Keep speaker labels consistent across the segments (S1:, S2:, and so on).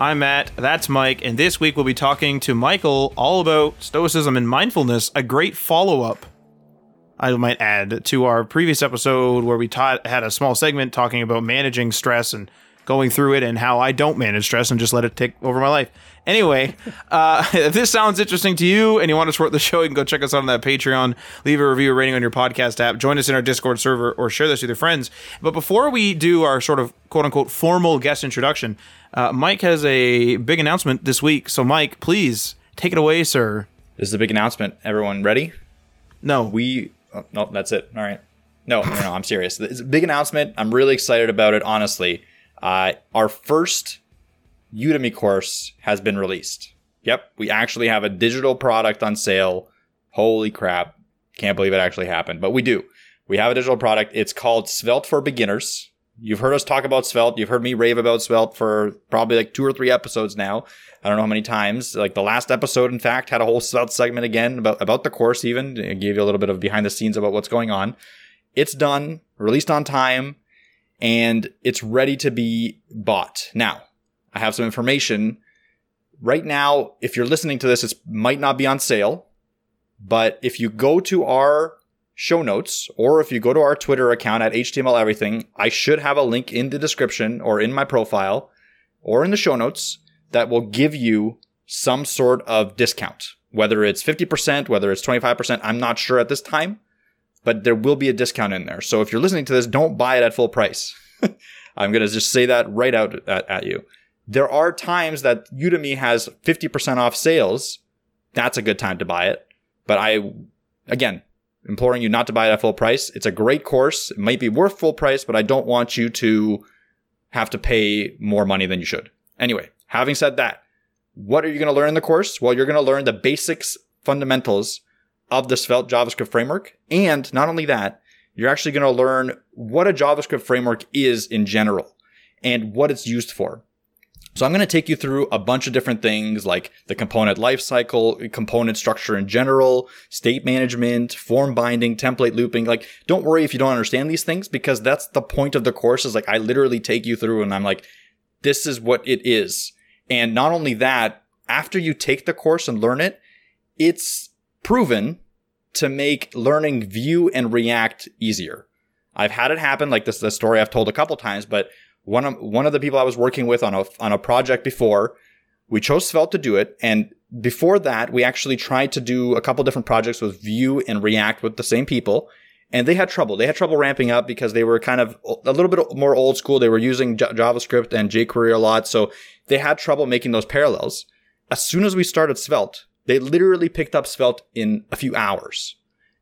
S1: I'm Matt, that's Mike, and this week we'll be talking to Michael all about Stoicism and mindfulness, a great follow up, I might add, to our previous episode where we taught, had a small segment talking about managing stress and going through it and how I don't manage stress and just let it take over my life. Anyway, uh, if this sounds interesting to you and you want to support the show, you can go check us out on that Patreon, leave a review or rating on your podcast app, join us in our Discord server, or share this with your friends. But before we do our sort of quote unquote formal guest introduction, uh, Mike has a big announcement this week. So, Mike, please take it away, sir.
S2: This is a big announcement. Everyone ready?
S1: No.
S2: We. Oh, no, that's it. All right. No, no, no, I'm serious. It's a big announcement. I'm really excited about it, honestly. Uh, our first Udemy course has been released. Yep, we actually have a digital product on sale. Holy crap. Can't believe it actually happened, but we do. We have a digital product. It's called Svelte for Beginners. You've heard us talk about Svelte. You've heard me rave about Svelte for probably like two or three episodes now. I don't know how many times. Like the last episode, in fact, had a whole Svelte segment again about, about the course, even. It gave you a little bit of behind the scenes about what's going on. It's done, released on time, and it's ready to be bought. Now, I have some information. Right now, if you're listening to this, it might not be on sale, but if you go to our show notes, or if you go to our Twitter account at HTML Everything, I should have a link in the description or in my profile or in the show notes that will give you some sort of discount. Whether it's 50%, whether it's 25%, I'm not sure at this time, but there will be a discount in there. So if you're listening to this, don't buy it at full price. I'm going to just say that right out at, at you. There are times that Udemy has 50% off sales. That's a good time to buy it. But I, again, imploring you not to buy it at full price. It's a great course. It might be worth full price, but I don't want you to have to pay more money than you should. Anyway, having said that, what are you going to learn in the course? Well, you're going to learn the basics, fundamentals of the Svelte JavaScript framework. And not only that, you're actually going to learn what a JavaScript framework is in general and what it's used for. So I'm going to take you through a bunch of different things like the component lifecycle, component structure in general, state management, form binding, template looping. Like, don't worry if you don't understand these things because that's the point of the course is like, I literally take you through and I'm like, this is what it is. And not only that, after you take the course and learn it, it's proven to make learning Vue and React easier. I've had it happen like this, the story I've told a couple times, but one of one of the people I was working with on a on a project before, we chose Svelte to do it, and before that, we actually tried to do a couple different projects with Vue and React with the same people, and they had trouble. They had trouble ramping up because they were kind of a little bit more old school. They were using J- JavaScript and jQuery a lot, so they had trouble making those parallels. As soon as we started Svelte, they literally picked up Svelte in a few hours.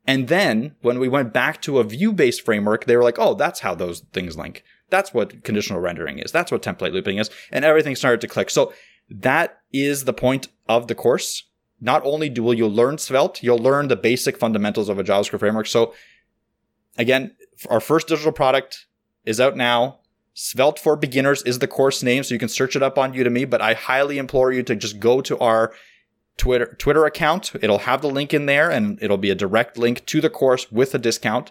S2: And then when we went back to a Vue based framework, they were like, oh, that's how those things link. That's what conditional rendering is. That's what template looping is. And everything started to click. So that is the point of the course. Not only do will you learn Svelte, you'll learn the basic fundamentals of a JavaScript framework. So again, our first digital product is out now. Svelte for Beginners is the course name, so you can search it up on Udemy, but I highly implore you to just go to our Twitter Twitter account. It'll have the link in there and it'll be a direct link to the course with a discount.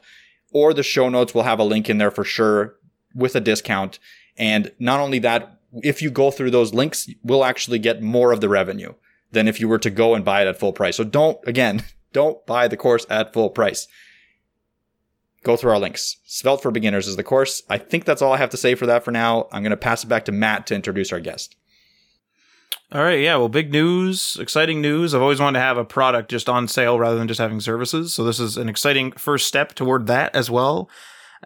S2: Or the show notes will have a link in there for sure with a discount. And not only that, if you go through those links, we'll actually get more of the revenue than if you were to go and buy it at full price. So don't, again, don't buy the course at full price. Go through our links. Svelte for Beginners is the course. I think that's all I have to say for that for now. I'm going to pass it back to Matt to introduce our guest.
S1: All right, yeah. Well, big news, exciting news. I've always wanted to have a product just on sale rather than just having services. So this is an exciting first step toward that as well.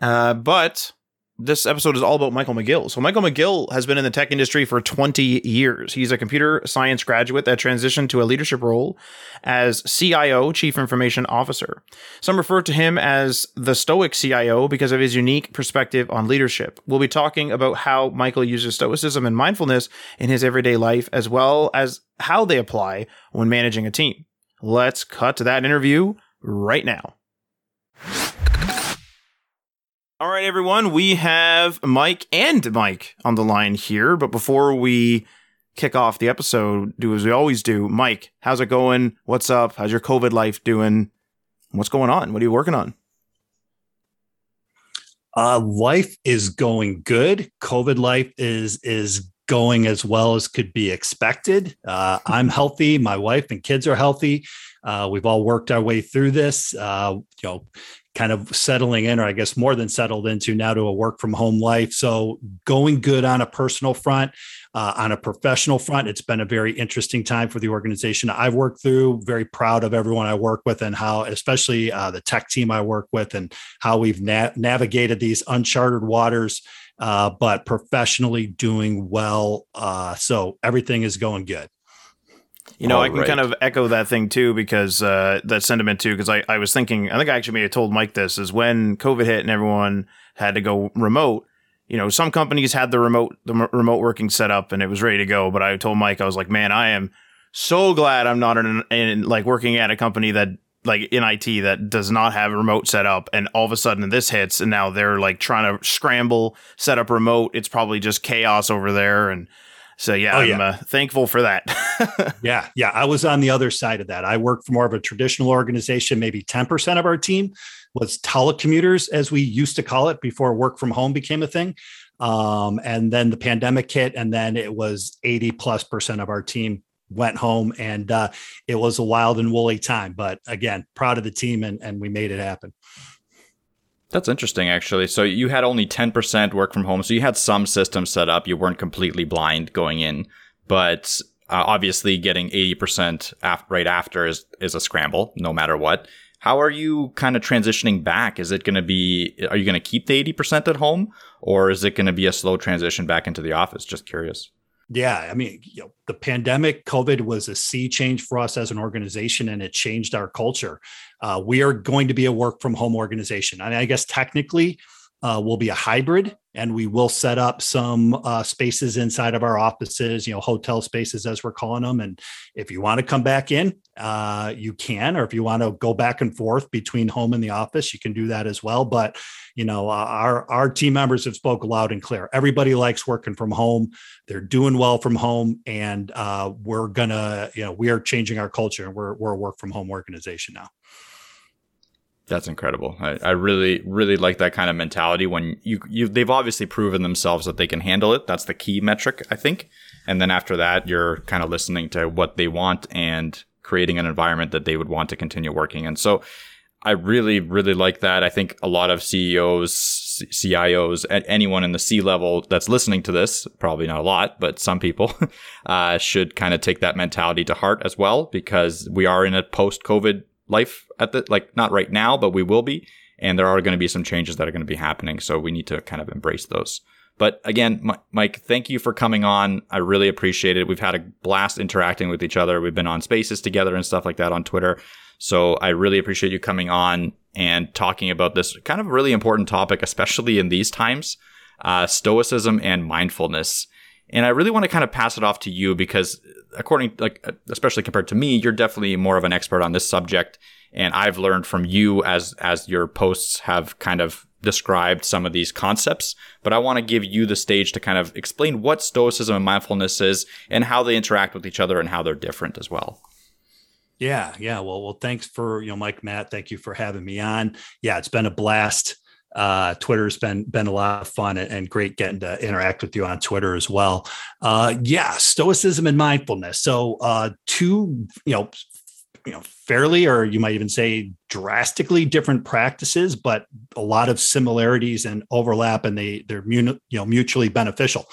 S1: Uh, but this episode is all about Michael McGill. So, Michael McGill has been in the tech industry for 20 years. He's a computer science graduate that transitioned to a leadership role as CIO, Chief Information Officer. Some refer to him as the Stoic CIO because of his unique perspective on leadership. We'll be talking about how Michael uses Stoicism and mindfulness in his everyday life, as well as how they apply when managing a team. Let's cut to that interview right now. All right, everyone, we have Mike and Mike on the line here. But before we kick off the episode, do as we always do. Mike, how's it going? What's up? How's your COVID life doing? What's going on? What are you working on?
S3: Uh, life is going good. COVID life is is going as well as could be expected. Uh, I'm healthy. My wife and kids are healthy. Uh, we've all worked our way through this. Uh, you know, kind of settling in, or I guess more than settled into now to a work from home life. So going good on a personal front. Uh, on a professional front, it's been a very interesting time for the organization I've worked through. Very proud of everyone I work with and how, especially uh, the tech team I work with, and how we've na- navigated these uncharted waters, uh, but professionally doing well. Uh, so everything is going good.
S1: You know, All I can right. kind of echo that thing too, because uh, that sentiment too, because I, I was thinking, I think I actually may have told Mike this, is when COVID hit and everyone had to go remote, you know, some companies had the remote, the remote working set up and it was ready to go. But I told Mike, I was like, man, I am so glad I'm not in, in like working at a company that like in IT that does not have a remote set up and all of a sudden this hits and now they're like trying to scramble set up remote it's probably just chaos over there and so yeah, oh, I'm. Uh, thankful for that.
S3: yeah, yeah. I was on the other side of that. I worked for more of a traditional organization. Maybe 10% of our team was telecommuters, as we used to call it before work from home became a thing. Um, and then the pandemic hit, and then it was 80 plus percent of our team went home, and uh, it was a wild and woolly time. But again, proud of the team, and, and we made it happen.
S2: That's interesting, actually. So you had only 10% work from home. So you had some systems set up. You weren't completely blind going in, but uh, obviously getting 80% af- right after is, is a scramble, no matter what. How are you kind of transitioning back? Is it going to be, are you going to keep the 80% at home or is it going to be a slow transition back into the office? Just curious.
S3: Yeah, I mean, you know, the pandemic, COVID was a sea change for us as an organization, and it changed our culture. Uh, we are going to be a work from home organization, and I guess technically, uh, will be a hybrid and we will set up some uh, spaces inside of our offices you know hotel spaces as we're calling them and if you want to come back in uh, you can or if you want to go back and forth between home and the office you can do that as well but you know uh, our our team members have spoke loud and clear everybody likes working from home they're doing well from home and uh, we're gonna you know we are changing our culture and we're, we're a work from home organization now
S2: that's incredible. I, I, really, really like that kind of mentality when you, you, they've obviously proven themselves that they can handle it. That's the key metric, I think. And then after that, you're kind of listening to what they want and creating an environment that they would want to continue working in. So I really, really like that. I think a lot of CEOs, CIOs, anyone in the C level that's listening to this, probably not a lot, but some people, uh, should kind of take that mentality to heart as well, because we are in a post COVID life at the like not right now, but we will be. And there are going to be some changes that are going to be happening. So we need to kind of embrace those. But again, Mike, thank you for coming on. I really appreciate it. We've had a blast interacting with each other. We've been on spaces together and stuff like that on Twitter. So I really appreciate you coming on and talking about this kind of really important topic, especially in these times, uh, stoicism and mindfulness. And I really want to kind of pass it off to you because according like especially compared to me, you're definitely more of an expert on this subject and I've learned from you as as your posts have kind of described some of these concepts, but I want to give you the stage to kind of explain what stoicism and mindfulness is and how they interact with each other and how they're different as well.
S3: Yeah, yeah. Well, well, thanks for you know, Mike, Matt. Thank you for having me on. Yeah, it's been a blast uh, Twitter's been been a lot of fun and, and, great getting to interact with you on Twitter as well. Uh, yeah, stoicism and mindfulness. So uh, two, you know, you know, fairly, or you might even say drastically different practices, but a lot of similarities and overlap, and they they're you know mutually beneficial.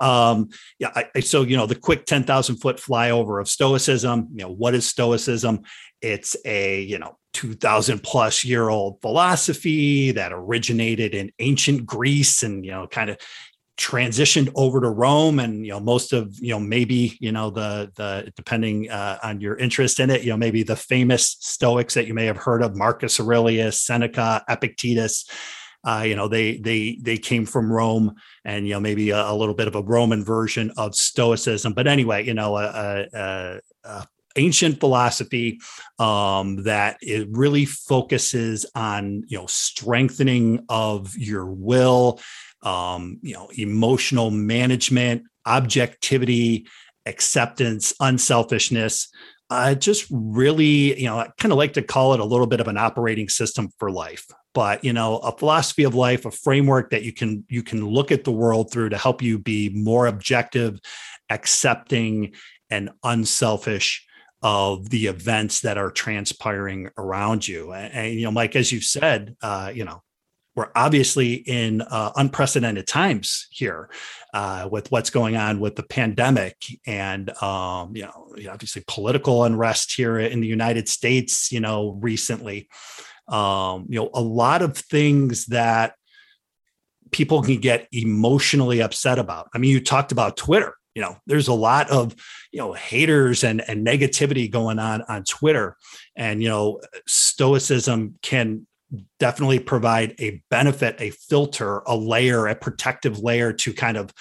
S3: Um, yeah, I, so you know the quick ten thousand foot flyover of stoicism. You know what is stoicism? It's a you know 2000 plus year old philosophy that originated in ancient Greece and, you know, kind of transitioned over to Rome and you know most of you know maybe you know the the depending uh, on your interest in it you know maybe the famous Stoics that you may have heard of Marcus Aurelius Seneca Epictetus uh, you know they they they came from Rome and you know maybe a, a, little bit of a Roman version of Stoicism. But anyway you know a, a, a ancient philosophy um, that it really focuses on you know strengthening of your will um, you know, emotional management, objectivity, acceptance, unselfishness. I just really, you know, I kind of like to call it a little bit of an operating system for life. But you know, a philosophy of life, a framework that you can you can look at the world through to help you be more objective, accepting, and unselfish of the events that are transpiring around you. And, and you know, Mike, as you've said, uh, you know, we're obviously in uh, unprecedented times here uh, with what's going on with the pandemic and um, you know obviously political unrest here in the United States. You know, recently, um, you know, a lot of things that people can get emotionally upset about. I mean, you talked about Twitter. You know, there's a lot of you know haters and and negativity going on on Twitter, and you know, stoicism can definitely provide a benefit, a filter, a layer, a protective layer to kind of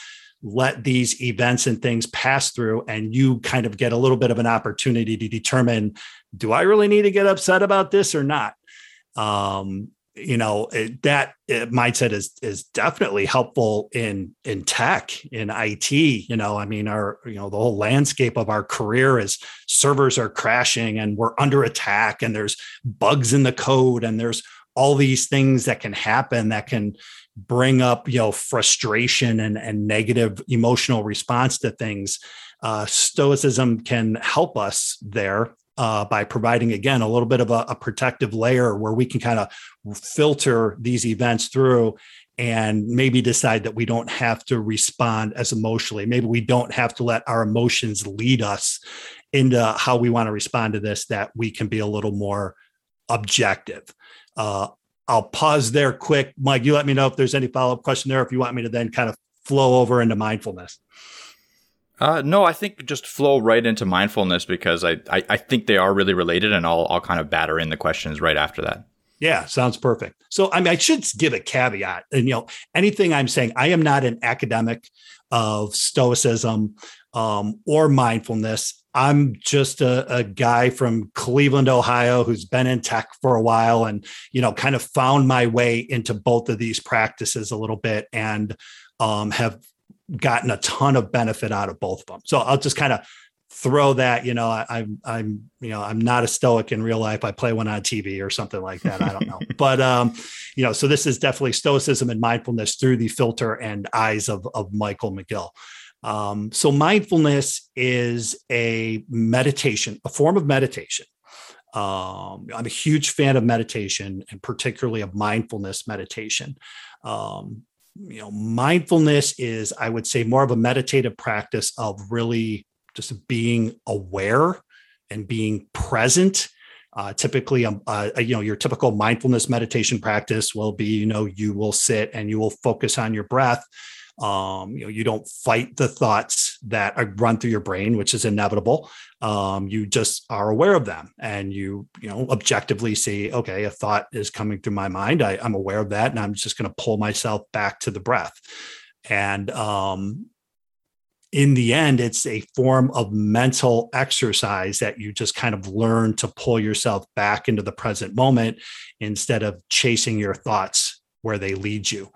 S3: let these events and things pass through and you kind of get a little bit of an opportunity to determine do i really need to get upset about this or not? Um, you know it, that it, mindset is is definitely helpful in in tech in IT you know i mean our you know the whole landscape of our career is servers are crashing and we're under attack and there's bugs in the code and there's all these things that can happen that can bring up you know frustration and, and negative emotional response to things uh, stoicism can help us there uh, by providing again a little bit of a, a protective layer where we can kind of filter these events through and maybe decide that we don't have to respond as emotionally. Maybe we don't have to let our emotions lead us into how we want to respond to this that we can be a little more objective uh, I'll pause there quick. Mike, you let me know if there's any follow up question there, if you want me to then kind of flow over into mindfulness.
S2: Uh, no, I think just flow right into mindfulness because I, I, I think they are really related, and I'll I'll kind of batter in the questions right after that.
S3: Yeah, sounds perfect. So, I mean, I should give a caveat, and you know, anything I'm saying, I am not an academic of Stoicism um, or mindfulness. I'm just a, a, guy from Cleveland, Ohio, who's been in tech for a while and, you know, kind of found my way into both of these practices a little bit and um, have gotten a ton of benefit out of both of them. So I'll just kind of throw that, you know, I, I'm, I'm, you know, I'm not a stoic in real life. I play one on TV or something like that. I don't know. but, um, you know, so this is definitely stoicism and mindfulness through the filter and eyes of, of Michael McGill. Um, so mindfulness is a meditation, a form of meditation. Um, I'm a huge fan of meditation and particularly of mindfulness meditation. Um, you know, mindfulness is, I would say, more of a meditative practice of really just being aware and being present. Uh, typically, um, uh, you know, your typical mindfulness meditation practice will be, you know, you will sit and you will focus on your breath um, you know, you don't fight the thoughts that run through your brain, which is inevitable. Um, you just are aware of them, and you, you know, objectively see, okay, a thought is coming through my mind. I, I'm aware of that, and I'm just going to pull myself back to the breath. And um, in the end, it's a form of mental exercise that you just kind of learn to pull yourself back into the present moment instead of chasing your thoughts where they lead you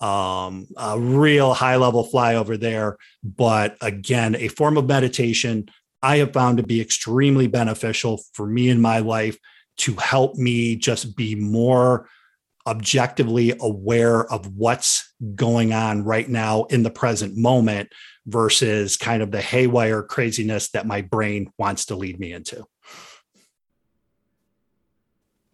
S3: um, a real high level flyover there. But again, a form of meditation I have found to be extremely beneficial for me in my life to help me just be more objectively aware of what's going on right now in the present moment versus kind of the haywire craziness that my brain wants to lead me into.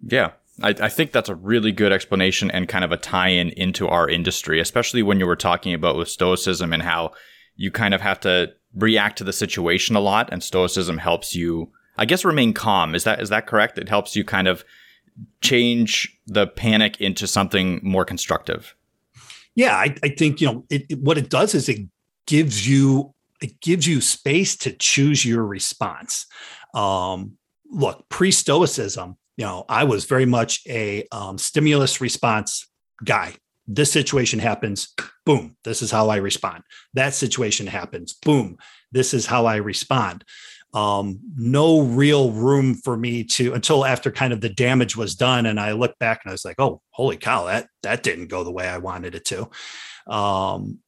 S2: Yeah, I, I, think that's a really good explanation and kind of a tie-in into our industry, especially when you were talking about with stoicism and how you kind of have to react to the situation a lot, and stoicism helps you, I guess, remain calm. Is that is that correct? It helps you kind of change the panic into something more constructive?
S3: Yeah, I, I think you know it, it, what it does is it gives you it gives you space to choose your response. Um, look, pre Stoicism, you know, I was very much a um, stimulus response guy. This situation happens, boom, this is how I respond. That situation happens, boom, this is how I respond. Um, no real room for me to until after kind of the damage was done, and I looked back and I was like, "Oh, holy cow, that that didn't go the way I wanted it to." Um,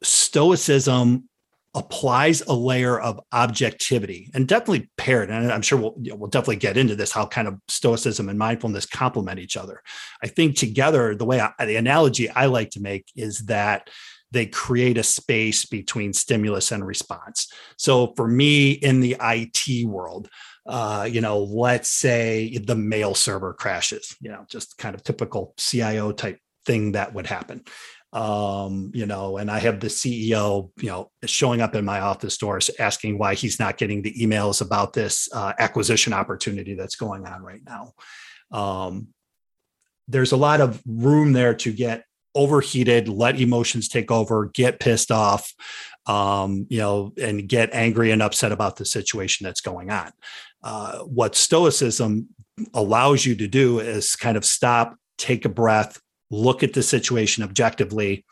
S3: stoicism applies a layer of objectivity and definitely paired and i'm sure we'll, you know, we'll definitely get into this how kind of stoicism and mindfulness complement each other. I think together the way I, the analogy i like to make is that they create a space between stimulus and response. So for me in the it world uh, you know let's say the mail server crashes you know just kind of typical cio type thing that would happen um, you know, and I have the CEO, you know, showing up in my office doors asking why he's not getting the emails about this uh, acquisition opportunity that's going on right now. Um, there's a lot of room there to get overheated, let emotions take over, get pissed off, um, you know, and get angry and upset about the situation that's going on. Uh, what Stoicism allows you to do is kind of stop, take a breath, look at the situation objectively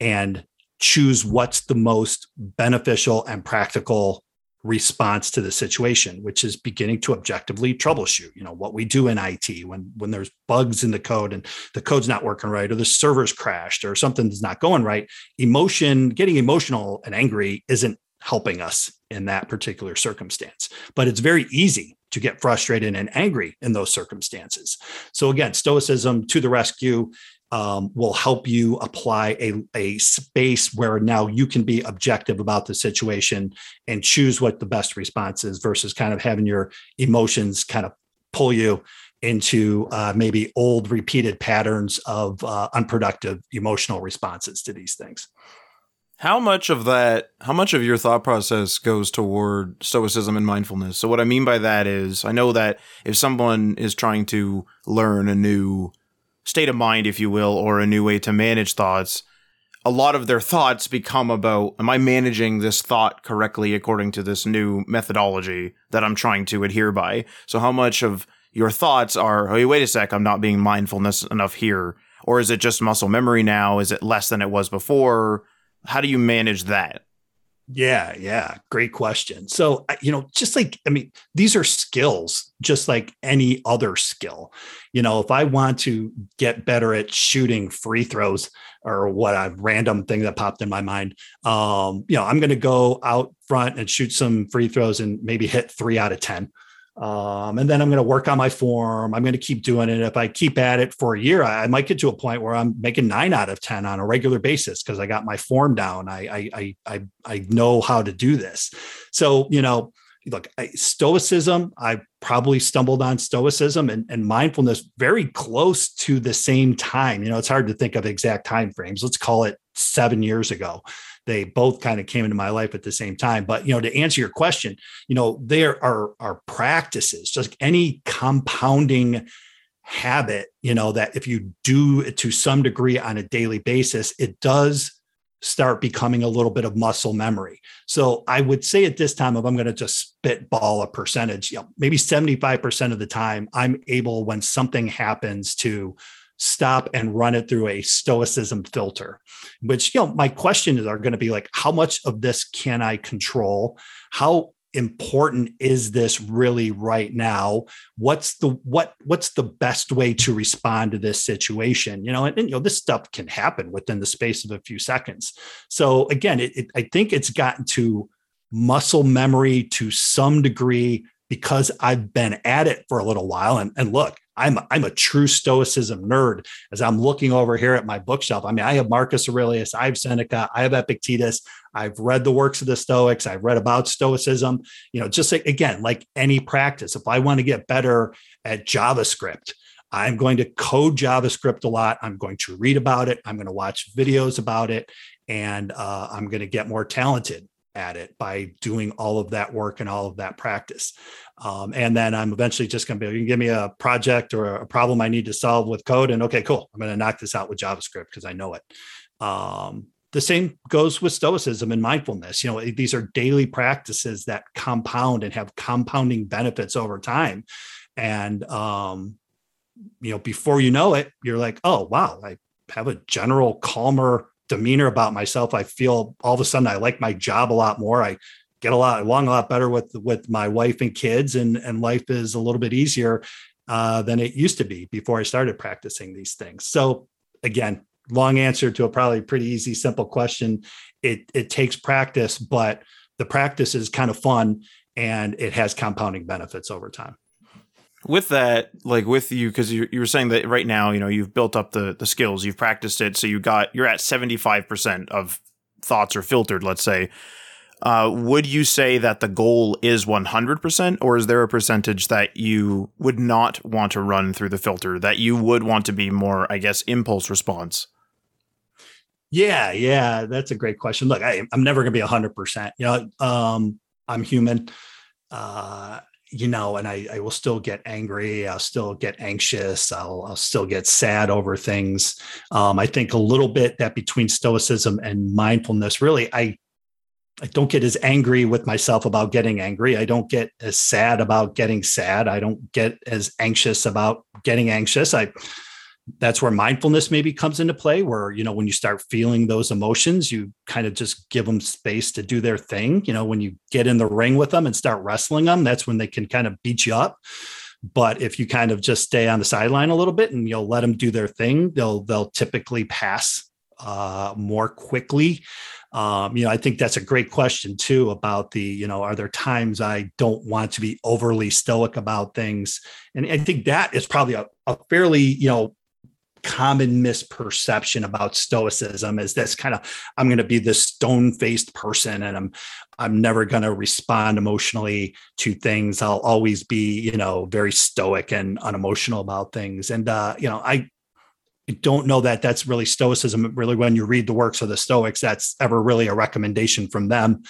S3: and choose what's the most beneficial and practical response to the situation which is beginning to objectively troubleshoot. You know what we do in IT when when there's bugs in the code and the code's not working right or the server's crashed or something's not going right emotion getting emotional and angry isn't helping us in that particular circumstance. But it's very easy to get frustrated and angry in those circumstances. So again, stoicism to the rescue um, will help you apply a, a space where now you can be objective about the situation and choose what the best response is versus kind of having your emotions kind of pull you into uh, maybe old repeated patterns of uh, unproductive emotional responses to these things.
S1: How much of that, how much of your thought process goes toward stoicism and mindfulness? So, what I mean by that is, I know that if someone is trying to learn a new state of mind, if you will, or a new way to manage thoughts, a lot of their thoughts become about, am I managing this thought correctly according to this new methodology that I'm trying to adhere by? So, how much of your thoughts are, oh, wait a sec, I'm not being mindfulness enough here? Or is it just muscle memory now? Is it less than it was before? How do you manage that?
S3: Yeah, yeah, great question. So, you know, just like, I mean, these are skills, just like any other skill. You know, if I want to get better at shooting free throws or what a random thing that popped in my mind, um, you know, I'm going to go out front and shoot some free throws and maybe hit three out of 10. Um, and then I'm going to work on my form. I'm going to keep doing it. If I keep at it for a year, I, I might get to a point where I'm making nine out of 10 on a regular basis because I got my form down. I, I, I, I, know how to do this. So, you know, look, I, stoicism, I probably stumbled on stoicism and, and mindfulness very close to the same time. You know, it's hard to think of exact time frames. Let's call it seven years ago they both kind of came into my life at the same time. But you know, to answer your question, you know, there are are practices, just any compounding habit, you know, that if you do it to some degree on a daily basis, it does start becoming a little bit of muscle memory. So I would say at this time, if I'm going to just spitball a percentage, you know, maybe 75% of the time, I'm able when something happens to stop and run it through a stoicism filter which you know my questions are going to be like how much of this can i control? How important is this really right now? What's the what what's the best way to respond to this situation you know? And, and you know this stuff can happen within the space of a few seconds. So again it, it, i think it's gotten to muscle memory to some degree because i've been at it for a little while. And, and look I'm I'm a true Stoicism nerd. As I'm looking over here at my bookshelf, I mean, I have Marcus Aurelius, I have Seneca, I have Epictetus. I've read the works of the Stoics. I've read about Stoicism. You know, just like, again, like any practice, if I want to get better at JavaScript, I'm going to code JavaScript a lot. I'm going to read about it. I'm going to watch videos about it, and uh, I'm going to get more talented at it by doing all of that work and all of that practice. Um, and then I'm eventually just going to be, you can give me a project or a problem I need to solve with code. And okay, cool. I'm going to knock this out with JavaScript because I know it. Um, the same goes with stoicism and mindfulness. You know, these are daily practices that compound and have compounding benefits over time. And, um, you know, before you know it, you're like, oh, wow, I have a general calmer demeanor about myself. I feel all of a sudden I like my job a lot more. I get a lot along a lot better with with my wife and kids, and and life is a little bit easier uh, than it used to be before I started practicing these things. So again, long answer to a probably pretty easy, simple question. It it takes practice, but the practice is kind of fun and it has compounding benefits over time
S1: with that like with you because you, you were saying that right now you know you've built up the the skills you've practiced it so you got you're at 75% of thoughts are filtered let's say. Uh, would you say that the goal is 100% or is there a percentage that you would not want to run through the filter that you would want to be more i guess impulse response?
S3: Yeah yeah that's a great question. Look I, i'm never going to be 100% you know um, i'm human. Uh, you know, and I, I will still get angry. I'll still get anxious. I'll, I'll still get sad over things. Um, I think a little bit that between stoicism and mindfulness, really, I, I don't get as angry with myself about getting angry. I don't get as sad about getting sad. I don't get as anxious about getting anxious. I, that's where mindfulness maybe comes into play where you know when you start feeling those emotions you kind of just give them space to do their thing. You know when you get in the ring with them and start wrestling them that's when they can kind of beat you up. But if you kind of just stay on the sideline a little bit and you'll let them do their thing they'll they'll typically pass uh, more quickly. Um, you know i think that's a great question too about the you know are there times i don't want to be overly stoic about things? And i think that is probably a, a fairly you know common misperception about stoicism is this kind of i'm going to be this stone faced person and i'm i'm never going to respond emotionally to things. I'll always be you know very stoic and unemotional about things. And uh you know i don't know that that's really stoicism really when you read the works of the stoics that's ever really a recommendation from them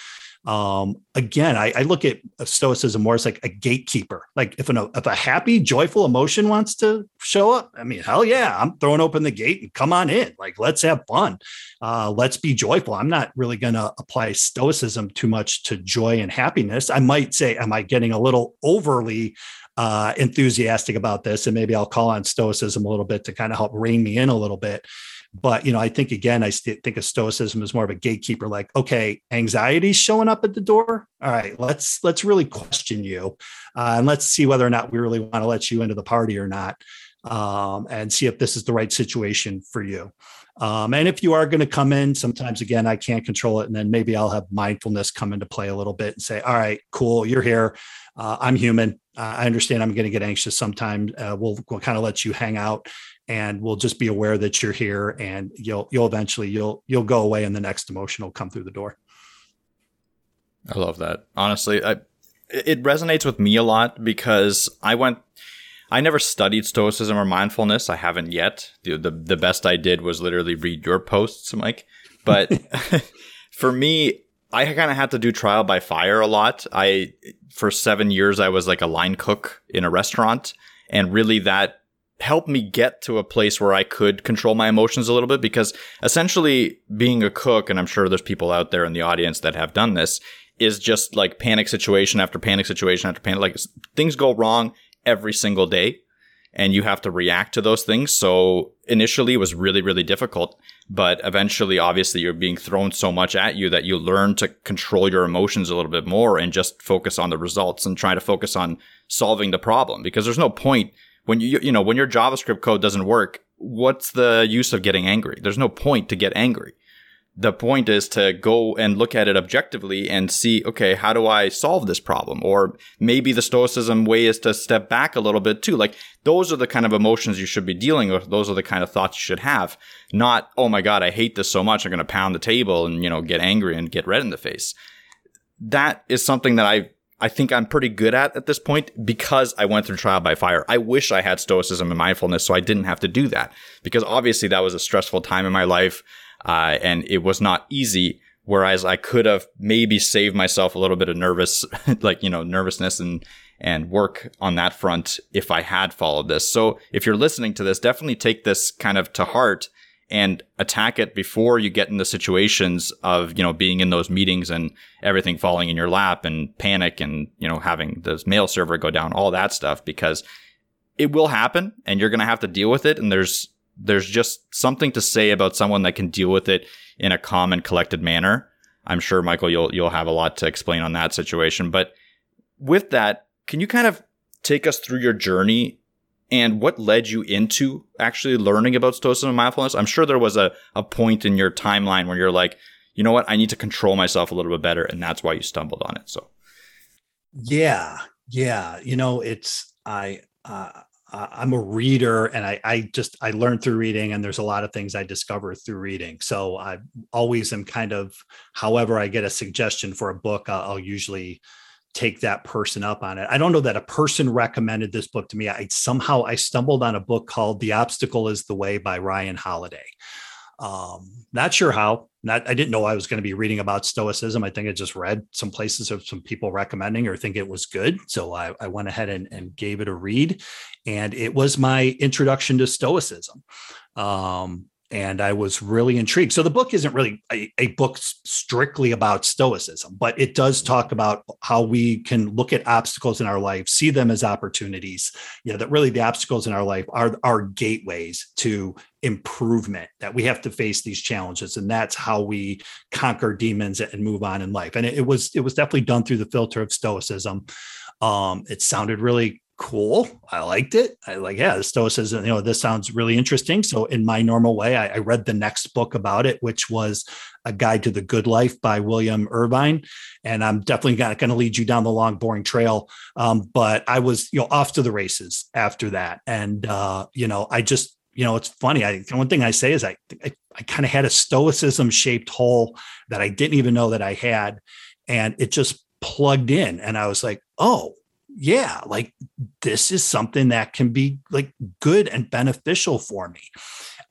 S3: um, again, I, I, look at stoicism more as like a gatekeeper. Like if an if a happy, joyful emotion wants to show up, I mean, hell yeah, I'm throwing open the gate and come on in. Like let's have fun, uh, let's be joyful. I'm not really going to apply stoicism too much to joy and happiness. I might say, am I getting a little overly uh, enthusiastic about this? And maybe I'll call on stoicism a little bit to kind of help rein me in a little bit. But you know, I think again, I think of stoicism as more of a gatekeeper. Like, okay, anxiety's showing up at the door. All right, let's let's really question you, uh, and let's see whether or not we really want to let you into the party or not, um, and see if this is the right situation for you. Um, and if you are going to come in, sometimes again, I can't control it, and then maybe I'll have mindfulness come into play a little bit and say, "All right, cool, you're here. Uh, I'm human. Uh, I understand. I'm going to get anxious sometimes. Uh, we'll, we'll kind of let you hang out and we'll just be aware that you're here and you'll you'll eventually you'll you'll go away and the next emotion will come through the door
S2: i love that honestly i it resonates with me a lot because i went i never studied stoicism or mindfulness i haven't yet the the, the best i did was literally read your posts mike but for me I kind of had to do trial by fire a lot. I, for seven years, I was like a line cook in a restaurant. And really that helped me get to a place where I could control my emotions a little bit because essentially being a cook, and I'm sure there's people out there in the audience that have done this, is just like panic situation after panic situation after panic. Like things go wrong every single day and you have to react to those things. So initially it was really, really difficult, but eventually, obviously, you're being thrown so much at you that you learn to control your emotions a little bit more and just focus on the results and try to focus on solving the problem because there's no point when you you know when your javascript code doesn't work what's the use of getting angry? There's no point to get angry. The point is to go and look at it objectively and see okay how do i solve this problem? Or maybe the stoicism way is to step back a little bit too. Like those are the kind of emotions you should be dealing with. Those are the kind of thoughts you should have. Not oh my god i hate this so much i'm going to pound the table and you know get angry and get red in the face. That is something that i I think I'm pretty good at at this point because I went through trial by fire. I wish I had stoicism and mindfulness so I didn't have to do that because obviously that was a stressful time in my life uh, and it was not easy. Whereas I could have maybe saved myself a little bit of nervous, like, you know, nervousness and, and work on that front if I had followed this. So if you're listening to this, definitely take this kind of to heart and attack it before you get in the situations of, you know, being in those meetings and everything falling in your lap and panic and, you know, having the mail server go down, all that stuff, because it will happen and you're going to have to deal with it. And there's, there's just something to say about someone that can deal with it in a calm and collected manner. I'm sure Michael, you'll, you'll have a lot to explain on that situation. But with that, can you kind of take us through your journey and what led you into actually learning about stoicism and mindfulness? I'm sure there was a, a point in your timeline where you're like, you know what, I need to control myself a little bit better. And that's why you stumbled on it. So,
S3: yeah, yeah. You know, it's, I, uh, I'm a reader and I, I just I learned through reading and there's a lot of things I discover through reading. So I always am kind of however I get a suggestion for a book, I'll, I'll usually take that person up on it. I don't know that a person recommended this book to me. I somehow I stumbled on a book called The Obstacle is the Way by Ryan Holiday. Um, not sure how. Not I didn't know I was going to be reading about stoicism. I think I just read some places of some people recommending or think it was good. So I, I went ahead and, and gave it a read. And it was my introduction to stoicism. Um, and I was really intrigued. So the book isn't really a, a, book strictly about stoicism, but it does talk about how we can look at obstacles in our life, see them as opportunities. You know, that really the obstacles in our life are our gateways to improvement. That we have to face these challenges, and that's how we conquer demons and move on in life. And it, it was it was definitely done through the filter of stoicism. Um, it sounded really cool. I liked it. I like, yeah, the Stoicism, you know, this sounds really interesting. So, in my normal way, I, I read the next book about it, which was A Guide to the Good Life by William Irvine. And I'm definitely not going to lead you down the long, boring trail. Um, but I was, you know, off to the races after that. And, uh, you know, I just, you know, it's funny. I one thing I say is I, I, I kind of had a stoicism shaped hole that I didn't even know that I had. And it just plugged in. And I was like, oh, yeah, like this is something that can be like good and beneficial for me.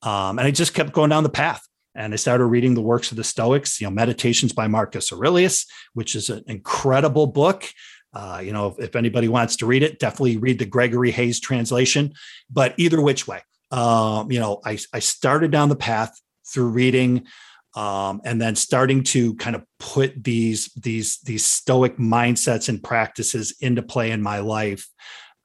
S3: Um, and I just kept going down the path. And I started reading the works of the Stoics, you know, Meditations by Marcus Aurelius, which is an incredible book. Uh, you know, if, if, anybody wants to read it, definitely read the Gregory Hayes translation. But either which way, um, you know, I, I started down the path through reading um, and then starting to kind of put these these these stoic mindsets and practices into play in my life.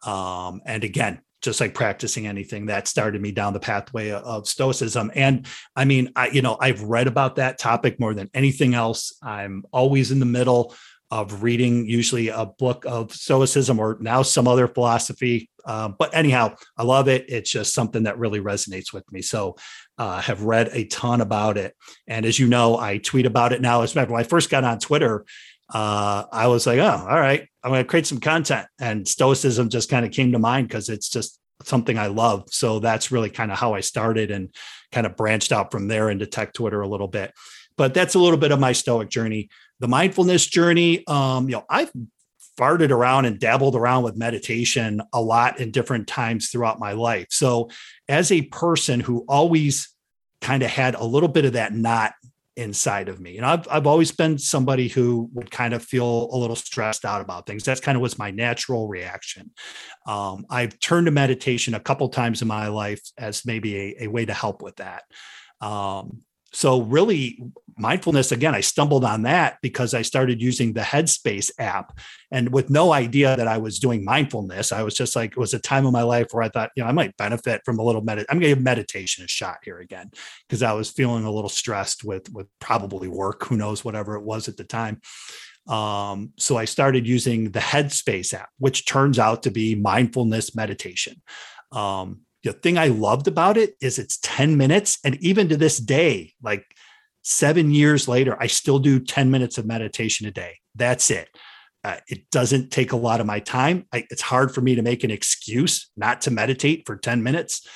S3: Um, and again just like practicing anything that started me down the pathway of stoicism. And i mean i you know i've read about that topic more than anything else. I'm always in the middle of reading usually a book of stoicism or now some other philosophy. Uh, but anyhow i love it. It's just something that really resonates with me. So uh, have read a ton about it. And as you know i tweet about it now. As when i first got on twitter uh, i was like oh all right. I'm going to create some content. And stoicism just kind of came to mind because it's just something i love. So that's really kind of how i started and kind of branched out from there into tech twitter a little bit. But that's a little bit of my stoic journey the mindfulness journey um, you know i've farted around and dabbled around with meditation a lot in different times throughout my life. So as a person who always kind of had a little bit of that knot inside of me and I've, I've always been somebody who would kind of feel a little stressed out about things. That's kind of was my natural reaction. Um, i've turned to meditation a couple times in my life as maybe a, a way to help with that. Um, so really mindfulness again i stumbled on that because i started using the headspace app. And with no idea that i was doing mindfulness i was just like it was a time of my life where i thought you know i might benefit from a little med i'm going to give meditation a shot here again because i was feeling a little stressed with with probably work who knows whatever it was at the time. Um, so i started using the headspace app which turns out to be mindfulness meditation. Um, the thing I loved about it is it's 10 minutes. And even to this day, like seven years later, I still do 10 minutes of meditation a day. That's it. Uh, it doesn't take a lot of my time. I, it's hard for me to make an excuse not to meditate for 10 minutes.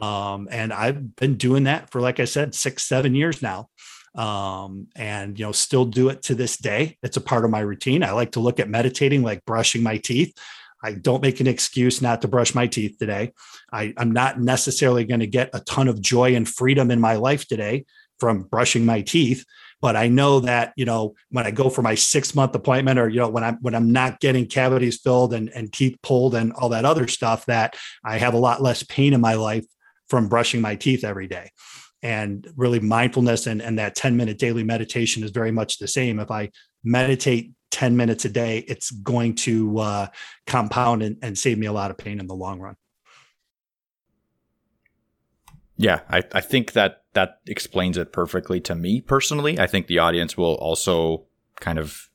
S3: Um, and I've been doing that for, like I said, six, seven years now. Um, and, you know, still do it to this day. It's a part of my routine. I like to look at meditating like brushing my teeth. I don't make an excuse not to brush my teeth today. I, am not necessarily going to get a ton of joy and freedom in my life today from brushing my teeth, but I know that, you know, when I go for my six month appointment or, you know, when I'm, when I'm not getting cavities filled and, and teeth pulled and all that other stuff, that I have a lot less pain in my life from brushing my teeth every day and really mindfulness and, and that 10 minute daily meditation is very much the same if i meditate 10 minutes a day it's going to uh, compound and, and save me a lot of pain in the long run
S2: yeah I, I think that that explains it perfectly to me personally i think the audience will also kind of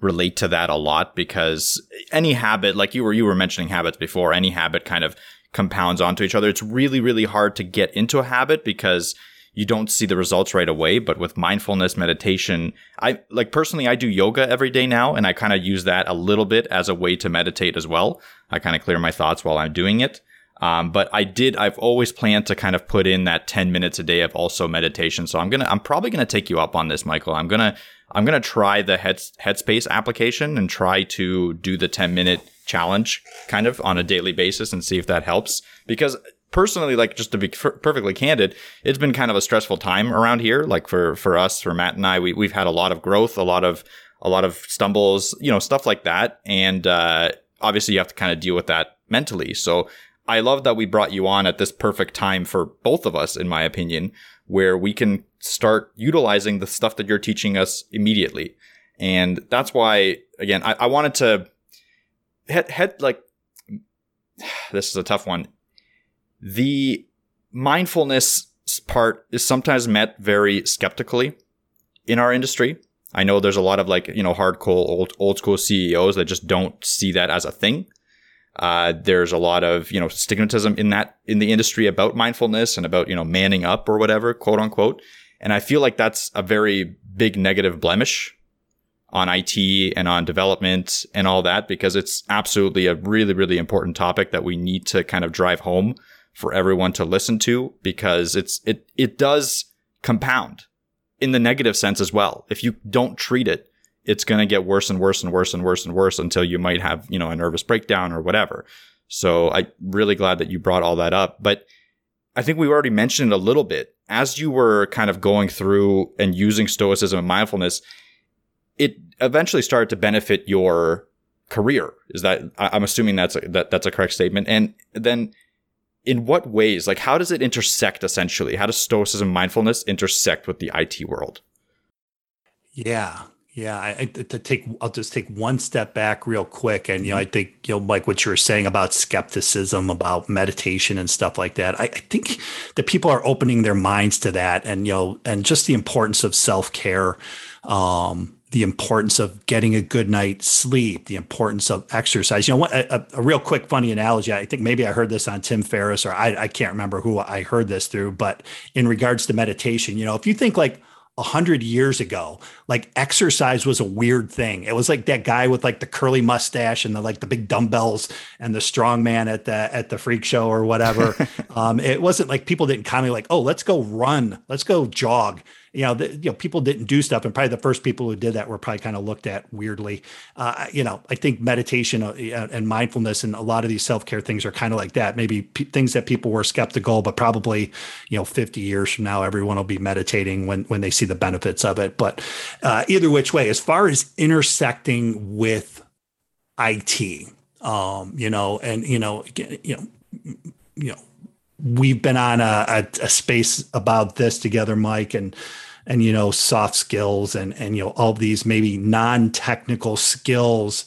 S2: relate to that a lot because any habit like you were you were mentioning habits before any habit kind of compounds onto each other. It's really, really hard to get into a habit because you don't see the results right away. But with mindfulness meditation, I like personally, I do yoga every day now, and I kind of use that a little bit as a way to meditate as well. I kind of clear my thoughts while I'm doing it. Um, but I did, I've always planned to kind of put in that 10 minutes a day of also meditation. So I'm going to, I'm probably going to take you up on this, Michael. I'm going to, I'm going to try the Head, Headspace application and try to do the 10 minute challenge kind of on a daily basis and see if that helps. Because personally, like just to be f- perfectly candid, it's been kind of a stressful time around here. Like for, for us, for Matt and I, we, we've had a lot of growth, a lot of, a lot of stumbles, you know, stuff like that. And, uh, obviously you have to kind of deal with that mentally. So I love that we brought you on at this perfect time for both of us, in my opinion, where we can start utilizing the stuff that you're teaching us immediately. And that's why, again, I, I wanted to head, head like this is a tough one. The mindfulness part is sometimes met very skeptically in our industry. I know there's a lot of like, you know, hardcore old, old school CEOs that just don't see that as a thing. Uh, there's a lot of, you know, stigmatism in that, in the industry about mindfulness and about, you know, manning up or whatever, quote unquote. And I feel like that's a very big negative blemish on IT and on development and all that because it's absolutely a really, really important topic that we need to kind of drive home for everyone to listen to because it's, it, it does compound in the negative sense as well. If you don't treat it, it's going to get worse and worse and worse and worse and worse until you might have, you know, a nervous breakdown or whatever. So I'm really glad that you brought all that up. But I think we already mentioned it a little bit as you were kind of going through and using stoicism and mindfulness it eventually started to benefit your career. Is that I'm assuming that's a, that that's a correct statement? And then in what ways, like how does it intersect essentially? How does stoicism mindfulness intersect with the IT world?
S3: Yeah. Yeah, I, to take, I'll just take one step back real quick, and you know, I think you know, like what you were saying about skepticism, about meditation and stuff like that. I, I think that people are opening their minds to that, and you know, and just the importance of self care. Um, the importance of getting a good night's sleep, the importance of exercise. You know, a, a, real quick, funny analogy. I think maybe I heard this on Tim Ferriss, or I, I can't remember who I heard this through. But in regards to meditation, you know, if you think like a hundred years ago, like exercise was a weird thing. It was like that guy with like the curly mustache and the like the big dumbbells and the strong man at the at the freak show or whatever. um, it wasn't like people didn't comment like, oh, let's go run, let's go jog you know, the, you know, people didn't do stuff, and probably the first people who did that were probably kind of looked at weirdly. Uh, you know, I think meditation uh, and mindfulness and a lot of these self care things are kind of like that. Maybe p- things that people were skeptical, but probably, you know, 50 years from now, everyone will be meditating when when they see the benefits of it. But uh, either which way, as far as intersecting with IT, um, you know, and you know, you know, you know we've been on a, a, a, space about this together, Mike, and and you know soft skills and and you know all these maybe non-technical skills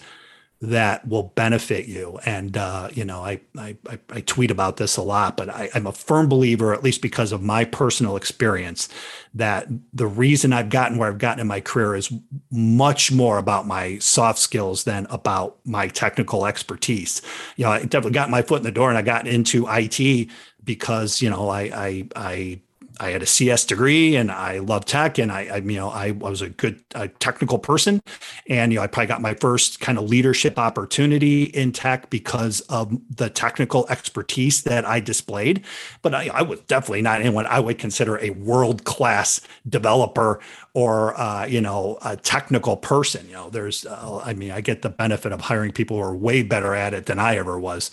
S3: that will benefit you. And uh, you know, I, I I tweet about this a lot, but I, I'm a firm believer, at least because of my personal experience, that the reason I've gotten where I've gotten in my career is much more about my soft skills than about my technical expertise. You know, I definitely got my foot in the door and I got into IT because you know I I I I had a CS degree and I love tech and I, I you know I, I was a good technical person. And you know I probably got my first kind of leadership opportunity in tech because of the technical expertise that I displayed. But I, I was definitely not anyone I would consider a world class developer or uh, you know a technical person. You know there's uh, I mean I get the benefit of hiring people who are way better at it than I ever was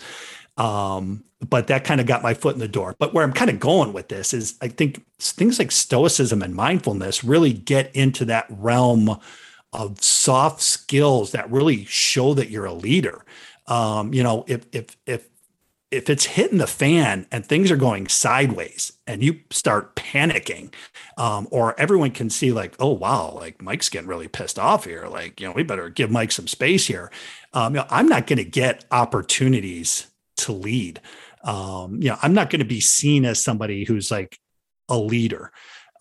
S3: Um, but that kind of got my foot in the door. But where I'm kind of going with this is I think things like stoicism and mindfulness really get into that realm of soft skills that really show that you're a leader. Um, you know, if if if if it's hitting the fan and things are going sideways and you start panicking, um, or everyone can see like, oh wow, like Mike's getting really pissed off here. Like, you know, we better give Mike some space here. Um, you know, I'm not going to get opportunities to lead. Um, you know, I'm not going to be seen as somebody who's like a leader.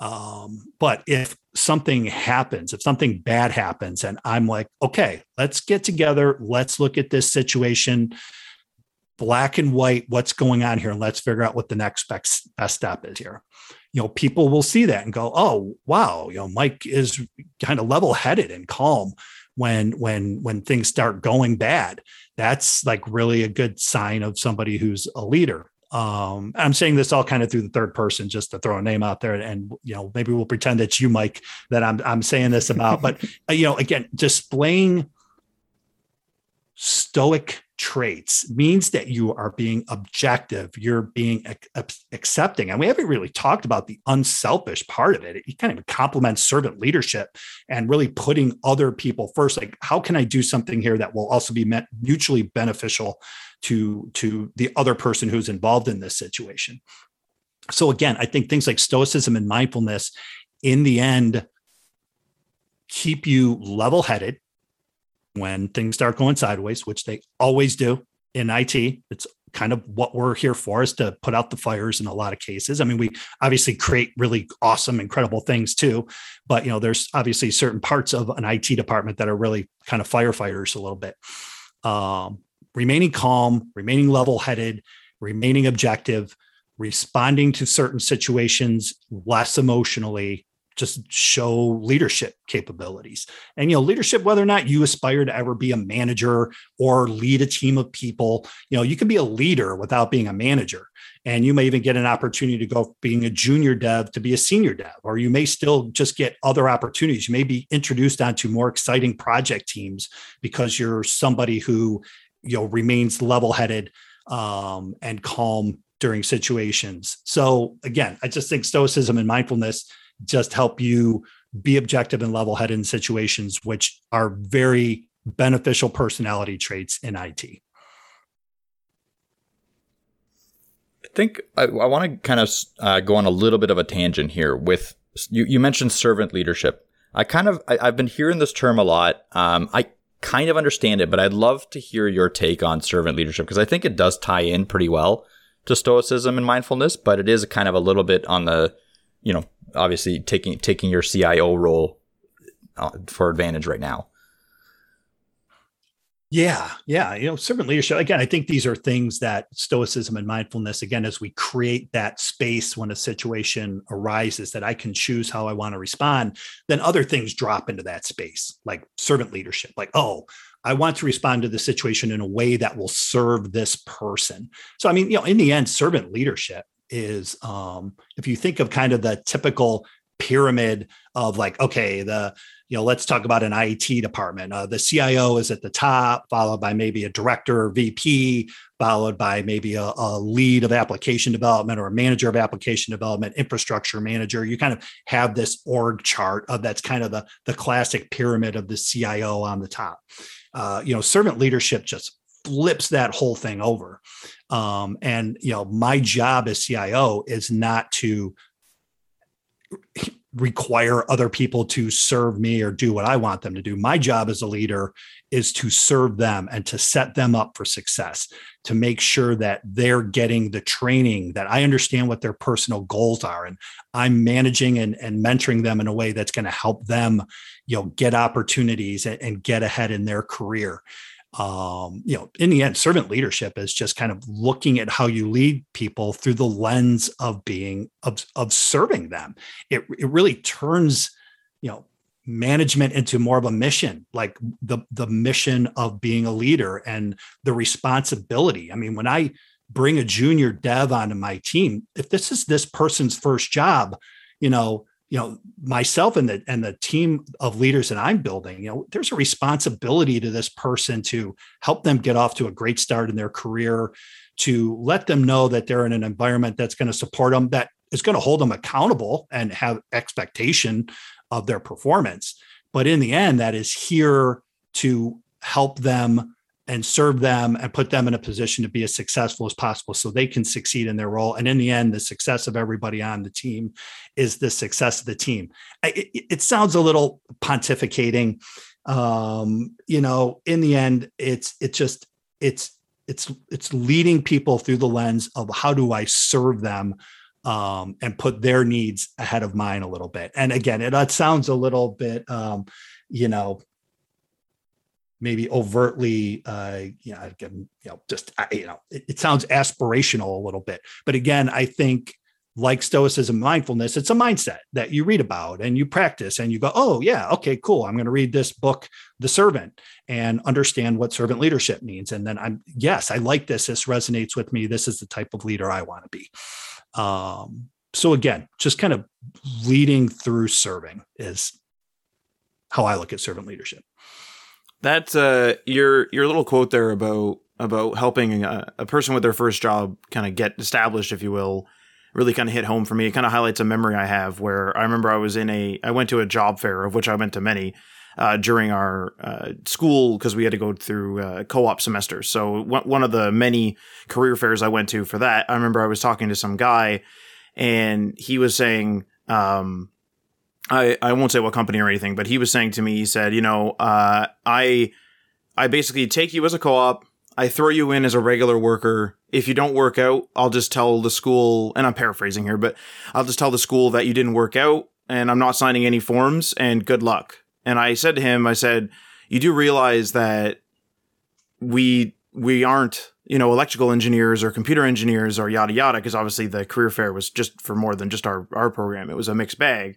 S3: Um, but if something happens, if something bad happens, and I'm like, okay, let's get together, let's look at this situation, black and white, what's going on here, and let's figure out what the next best, best step is here. You know, people will see that and go, oh, wow, you know, Mike is kind of level headed and calm when when when things start going bad that's like really a good sign of somebody who's a leader um, I'm saying this all kind of through the third person, just to throw a name out there, and you know, maybe we'll pretend it's you, Mike, that I'm I'm saying this about. But uh, you know, again, displaying stoic traits means that you are being objective you're being accepting and we haven't really talked about the unselfish part of it. It kind of complements servant leadership and really putting other people first. Like how can i do something here that will also be mutually beneficial to to the other person who's involved in this situation? So again i think things like stoicism and mindfulness in the end keep you level headed when things start going sideways, which they always do in IT. It's kind of what we're here for is to put out the fires in a lot of cases. I mean, we obviously create really awesome, incredible things too, but you know, there's obviously certain parts of an IT department that are really kind of firefighters a little bit. Um, remaining calm, remaining level-headed, remaining objective, responding to certain situations less emotionally, just show leadership capabilities. And you know, leadership whether or not you aspire to ever be a manager or lead a team of people, you know, you can be a leader without being a manager. And you may even get an opportunity to go being a junior dev to be a senior dev, or you may still just get other opportunities. You may be introduced onto more exciting project teams because you're somebody who, you know, remains level-headed um, and calm during situations. So again, I just think stoicism and mindfulness just help you be objective and level headed in situations, which are very beneficial personality traits in IT.
S2: I think I, I want to kind of uh, go on a little bit of a tangent here with you, you mentioned servant leadership. I kind of, I, have been hearing this term a lot. Um, I kind of understand it, but I'd love to hear your take on servant leadership because I think it does tie in pretty well to stoicism and mindfulness, but it is kind of a little bit on the, you know, obviously taking taking your CIO role uh, for advantage right now.
S3: Yeah, yeah. You know, servant leadership. Again, I think these are things that stoicism and mindfulness, again, as we create that space when a situation arises that I can choose how I want to respond, then other things drop into that space, like servant leadership. Like, oh, I want to respond to the situation in a way that will serve this person. So, I mean, you know, in the end, servant leadership is um, if you think of kind of the typical pyramid of like, okay, the you know, let's talk about an IT department. Uh, the CIO is at the top, followed by maybe a director or VP, followed by maybe a, a, lead of application development or a manager of application development, infrastructure manager. You kind of have this org chart of that's kind of the, the classic pyramid of the CIO on the top. Uh, you know, servant leadership just flips that whole thing over. Um, and you know, my job as CIO is not to require other people to serve me or do what I want them to do. My job as a leader is to serve them and to set them up for success, to make sure that they're getting the training, that I understand what their personal goals are. And I'm managing and, and mentoring them in a way that's going to help them, you know, get opportunities and, and get ahead in their career um, you know, in the end, servant leadership is just kind of looking at how you lead people through the lens of being of, of serving them. It it really turns, you know, management into more of a mission, like the the mission of being a leader and the responsibility. I mean, when I bring a junior dev onto my team, if this is this person's first job, you know, you know myself and the and the team of leaders that i'm building you know there's a responsibility to this person to help them get off to a great start in their career to let them know that they're in an environment that's going to support them that is going to hold them accountable and have expectation of their performance. But in the end that is here to help them and serve them and put them in a position to be as successful as possible so they can succeed in their role. And in the end, the success of everybody on the team is the success of the team. It, it sounds a little pontificating. Um, you know, in the end, it's it's just it's it's it's leading people through the lens of how do I serve them um, and put their needs ahead of mine a little bit. And again, it, it sounds a little bit um, you know maybe overtly uh you know, you know just you know it, it, sounds aspirational a little bit. But again i think like stoicism mindfulness it's a mindset that you read about and you practice and you go oh yeah okay cool. I'm going to read this book the servant and understand what servant leadership means. And then i'm yes i like this. This resonates with me. This is the type of leader i want to be. Um so again just kind of leading through serving is how i look at servant leadership
S1: that's uh your your little quote there about about helping a, a person with their first job kind of get established, if you will, really kind of hit home for me. It kind of highlights a memory I have where I remember I was in a I went to a job fair of which I went to many. Uh, during our uh, school because we had to go through uh, co-op semester. So one of the many career fairs I went to for that, I remember I was talking to some guy, and he was saying, um, I, I won't say what company or anything, but he was saying to me, he said, you know, uh, I I basically take you as a co-op, I throw you in as a regular worker. If you don't work out, I'll just tell the school, and I'm paraphrasing here, but I'll just tell the school that you didn't work out, and I'm not signing any forms, and good luck. And I said to him, I said, you do realize that we we aren't you know electrical engineers or computer engineers or yada yada because obviously the career fair was just for more than just our our program it was a mixed bag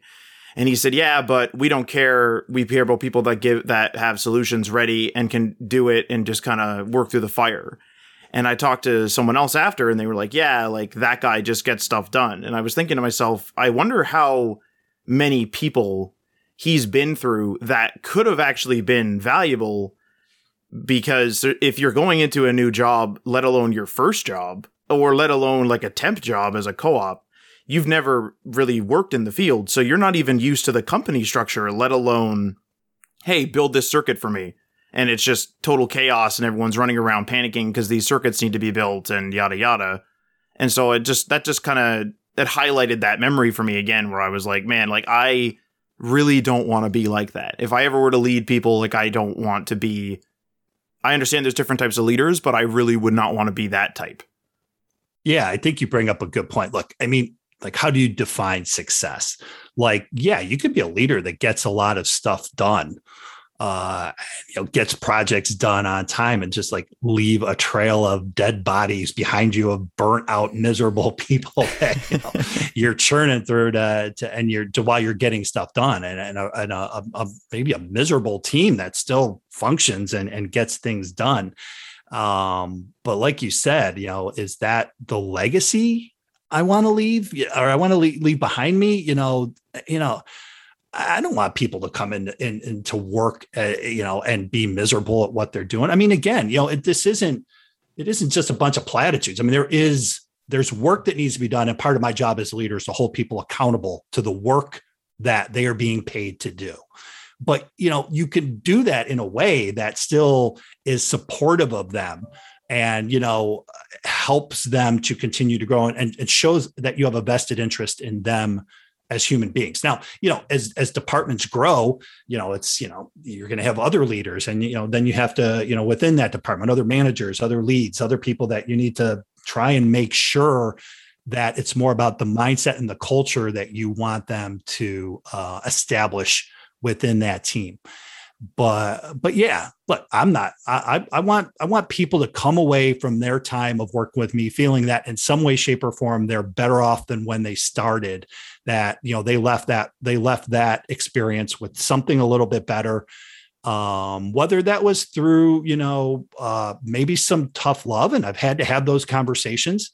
S1: and he said, "Yeah, but we don't care. We care about people that give that have solutions ready and can do it and just kind of work through the fire." And I talked to someone else after, and they were like, "Yeah, like that guy just gets stuff done." And I was thinking to myself, I wonder how many people he's been through that could have actually been valuable because if you're going into a new job, let alone your first job, or let alone like a temp job as a co-op, you've never really worked in the field, so you're not even used to the company structure, let alone, hey, build this circuit for me. And it's just total chaos and everyone's running around panicking because these circuits need to be built and yada yada. And so it just that just kind of that highlighted that memory for me again where I was like, man, like I really don't want to be like that. If I ever were to lead people, like I don't want to be I understand there's different types of leaders, but I really would not want to be that type.
S3: Yeah, I think you bring up a good point. Look, I mean, like how do you define success? Like yeah you could be a leader that gets a lot of stuff done uh you know gets projects done on time and just like leave a trail of dead bodies behind you of burnt out miserable people that you know, you're churning through to, to and you're to while you're getting stuff done and, and, a, and a, a, maybe a miserable team that still functions and, and gets things done. Um but like you said you know is that the legacy I want to leave or I want to leave, leave behind me, you know, you know, I don't want people to come in and, and to work, uh, you know, and be miserable at what they're doing. I mean, again, you know, it, this isn't, it isn't just a bunch of platitudes. I mean, there is, there's work that needs to be done. And part of my job as a leader is to hold people accountable to the work that they are being paid to do. But, you know, you can do that in a way that still is supportive of them and you know helps them to continue to grow and it shows that you have a vested interest in them as human beings. Now you know as as departments grow you know it's you know you're going to have other leaders and you know then you have to you know within that department other managers other leads other people that you need to try and make sure that it's more about the mindset and the culture that you want them to uh, establish within that team but but yeah look i'm not I, I want i want people to come away from their time of working with me feeling that in some way shape or form they're better off than when they started that you know they left that they left that experience with something a little bit better. Um whether that was through you know uh maybe some tough love and i've had to have those conversations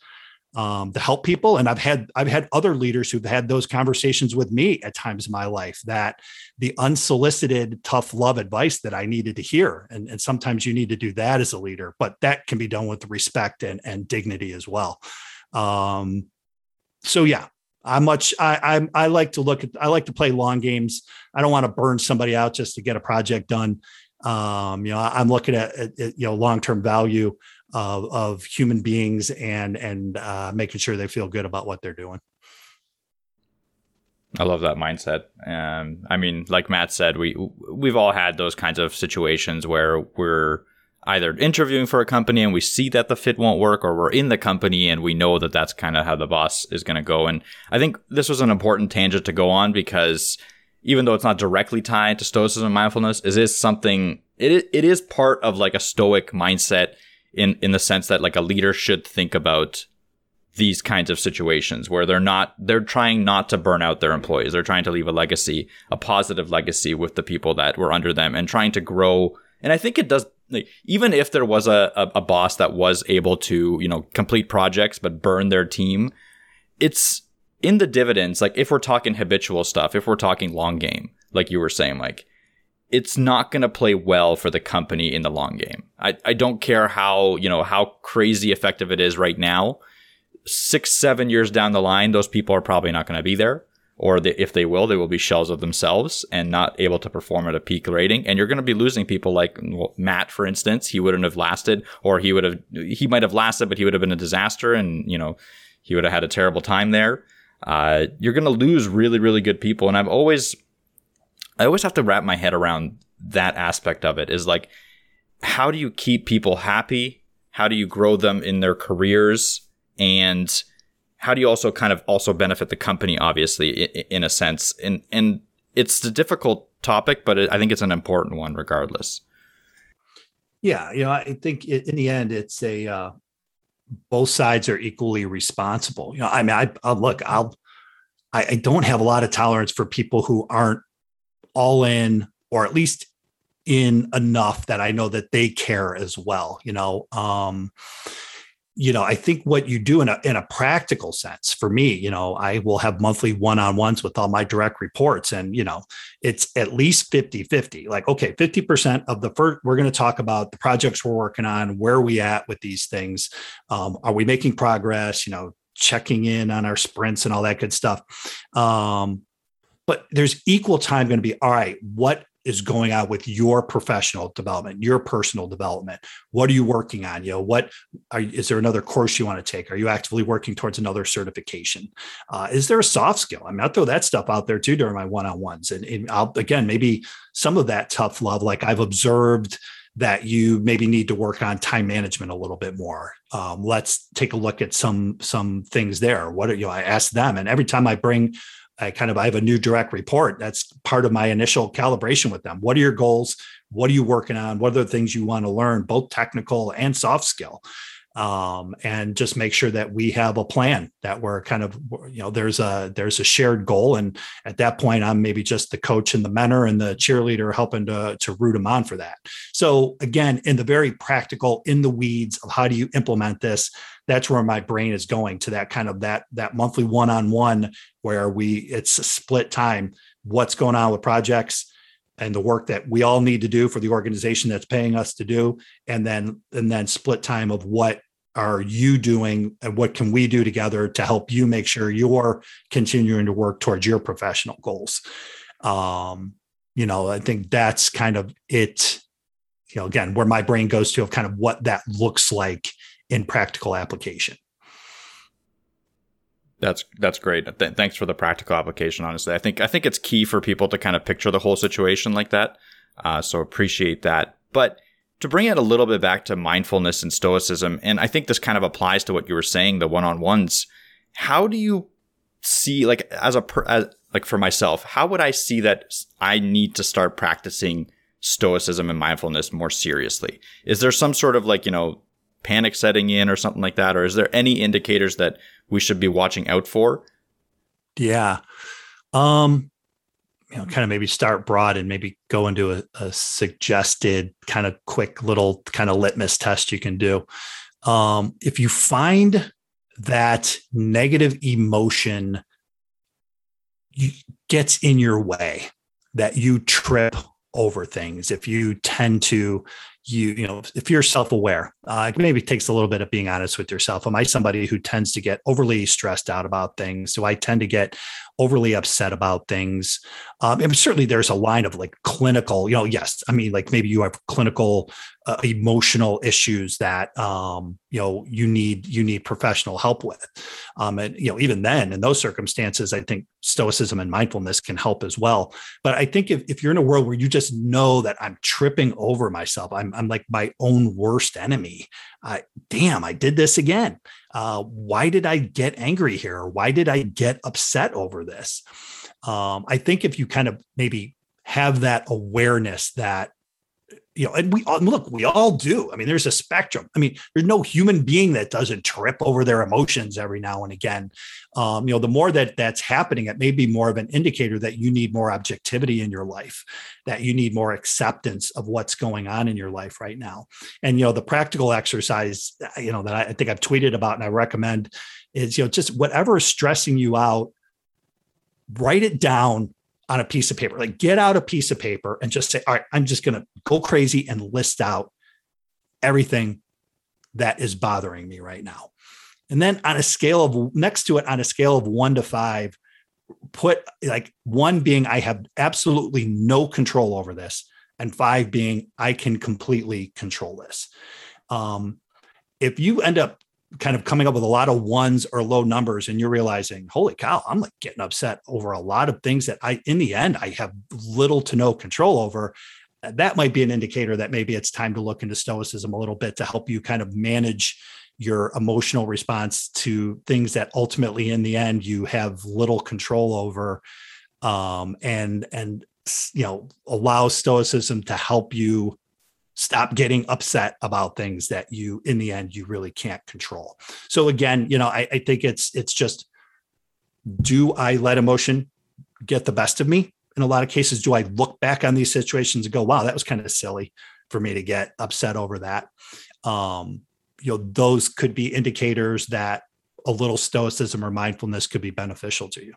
S3: um, to help people. And I've had I've had other leaders who've had those conversations with me at times in my life that the unsolicited tough love advice that I needed to hear. And, and sometimes you need to do that as a leader, but that can be done with respect and, and dignity as well. Um, so yeah, I much I, I I like to look at I like to play long games. I don't want to burn somebody out just to get a project done. Um, you know, I'm looking at, at, at you know long term value of, of human beings and and uh, making sure they feel good about what they're doing.
S2: I love that mindset. Um, I mean, like Matt said, we we've all had those kinds of situations where we're either interviewing for a company and we see that the fit won't work, or we're in the company and we know that that's kind of how the boss is going to go. And I think this was an important tangent to go on because even though it's not directly tied to stoicism and mindfulness, it is something. It it is part of like a stoic mindset in in the sense that like a leader should think about these kinds of situations where they're not they're trying not to burn out their employees. They're trying to leave a legacy a positive legacy with the people that were under them and trying to grow. And i think it does like, even if there was a, a, a boss that was able to you know complete projects but burn their team it's in the dividends. Like if we're talking habitual stuff if we're talking long game like you were saying like it's not going to play well for the company in the long game. I, I don't care how, you know, how crazy effective it is right now. Six, seven years down the line, those people are probably not going to be there. Or if they will, they will be shells of themselves and not able to perform at a peak rating. And you're going to be losing people like Matt, for instance. He wouldn't have lasted, or he would have, he might have lasted, but he would have been a disaster and, you know, he would have had a terrible time there. Uh, you're going to lose really, really good people. And I've always, I always have to wrap my head around that aspect of it is like, how do you keep people happy? How do you grow them in their careers? And how do you also kind of also benefit the company, obviously, in, a sense? And, and it's a difficult topic, but I think it's an important one regardless.
S3: Yeah. You know, I think in the end, it's a, uh, both sides are equally responsible. You know, I mean, I, I'll look, I'll, I, I don't have a lot of tolerance for people who aren't all in or at least in enough that I know that they care as well. You know, um, you know, I think what you do in a in a practical sense for me, you know, I will have monthly one-on-ones with all my direct reports and, you know, it's at least 50-50. Like, okay, 50% of the first we're going to talk about the projects we're working on, where we at with these things? Um, are we making progress, you know, checking in on our sprints and all that good stuff. Um, but there's equal time going to be all right what is going on with your professional development your personal development what are you working on you know what are, is there another course you want to take are you actively working towards another certification uh, is there a soft skill i mean i'll throw that stuff out there too during my one-on-ones and, and i'll again maybe some of that tough love like i've observed that you maybe need to work on time management a little bit more. Um, let's take a look at some some things there. What are you know? I ask them, and every time I bring I kind of I have a new direct report. That's part of my initial calibration with them. What are your goals? What are you working on? What are the things you want to learn, both technical and soft skill? Um, and just make sure that we have a plan that we're kind of you know there's a there's a shared goal. And at that point i'm maybe just the coach and the mentor and the cheerleader helping to to root them on for that. So again in the very practical in the weeds of how do you implement this that's where my brain is going to that kind of that that monthly one-on-one where we it's a split time what's going on with projects and the work that we all need to do for the organization that's paying us to do and then and then split time of what are you doing and what can we do together to help you make sure you're continuing to work towards your professional goals um you know i think that's kind of it you know again where my brain goes to of kind of what that looks like in practical application.
S2: That's that's great. Th- thanks for the practical application. Honestly, I think I think it's key for people to kind of picture the whole situation like that. Uh, so appreciate that. But to bring it a little bit back to mindfulness and stoicism, and I think this kind of applies to what you were saying, the one-on-ones. How do you see, like, as a per, as, like for myself, how would I see that I need to start practicing stoicism and mindfulness more seriously? Is there some sort of like you know panic setting in or something like that? Or is there any indicators that we should be watching out for?
S3: Yeah. Um, you know, kind of maybe start broad and maybe go into a, a suggested kind of quick little kind of litmus test you can do. Um, if you find that negative emotion gets in your way, that you trip over things, if you tend to you you know if you're self-aware uh, it maybe takes a little bit of being honest with yourself am i somebody who tends to get overly stressed out about things do i tend to get overly upset about things. Um, and certainly there's a line of like clinical you know yes i mean like maybe you have clinical uh, emotional issues that um, you know you need you need professional help with. Um, and you know even then in those circumstances i think stoicism and mindfulness can help as well. But i think if, if you're in a world where you just know that i'm tripping over myself i'm, I'm like my own worst enemy I, damn i did this again uh, why did i get angry here? Why did i get upset over this? Um, i think if you kind of maybe have that awareness that you know, and we all look, we all do. I mean, there's a spectrum. I mean, there's no human being that doesn't trip over their emotions every now and again. Um, you know, the more that that's happening, it may be more of an indicator that you need more objectivity in your life, that you need more acceptance of what's going on in your life right now. And you know, the practical exercise, you know, that I, I think I've tweeted about and I recommend is, you know, just whatever is stressing you out, write it down on a piece of paper. Like get out a piece of paper and just say, all right, I'm just going to go crazy and list out everything that is bothering me right now. And then on a scale of next to it, on a scale of one to five, put like one being I have absolutely no control over this, and five being I can completely control this. Um, if you end up kind of coming up with a lot of ones or low numbers and you're realizing holy cow i'm like getting upset over a lot of things that i in the end i have little to no control over. That might be an indicator that maybe it's time to look into stoicism a little bit to help you kind of manage your emotional response to things that ultimately in the end you have little control over um, and and you know allow stoicism to help you stop getting upset about things that you in the end you really can't control. So again you know I, I, think it's it's just do i let emotion get the best of me? In a lot of cases do i look back on these situations and go wow that was kind of silly for me to get upset over that? Um you know those could be indicators that a little stoicism or mindfulness could be beneficial to you.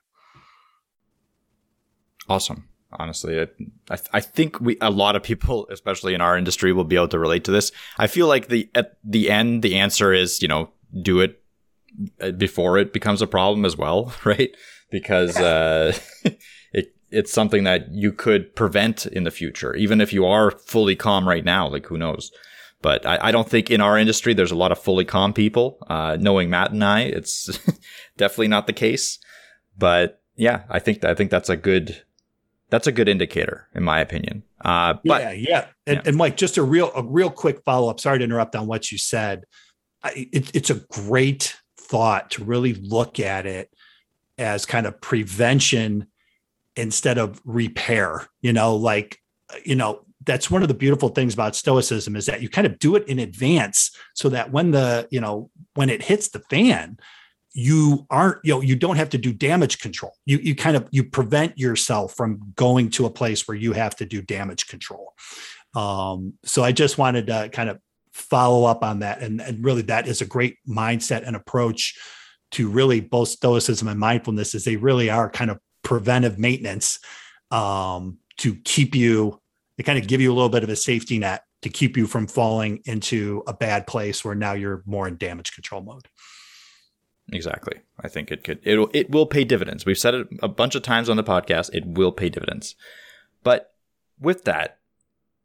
S2: Awesome honestly. I, I, I think we a lot of people, especially in our industry, will be able to relate to this. I feel like the at the end, the answer is you know do it uh, before it becomes a problem as well, right? Because uh, it it's something that you could prevent in the future, even if you are fully calm right now. Like who knows? But I, I don't think in our industry there's a lot of fully calm people. Uh, knowing Matt and I, it's definitely not the case. But yeah, I think I think that's a good that's a good indicator, in my opinion. Uh, but,
S3: yeah, yeah. And, yeah. and Mike, just a real, a real quick follow up. Sorry to interrupt on what you said. I, it, it's a great thought to really look at it as kind of prevention instead of repair. You know, like you know, that's one of the beautiful things about stoicism is that you kind of do it in advance so that when the you know when it hits the fan you aren't you know you don't have to do damage control. You you kind of you prevent yourself from going to a place where you have to do damage control. Um, so i just wanted to kind of follow up on that. And, and really that is a great mindset and approach to really both stoicism and mindfulness is they really are kind of preventive maintenance um, to keep you they kind of give you a little bit of a safety net to keep you from falling into a bad place where now you're more in damage control mode
S2: Exactly. I think it could it it will pay dividends. We've said it a bunch of times on the podcast. It will pay dividends. But with that,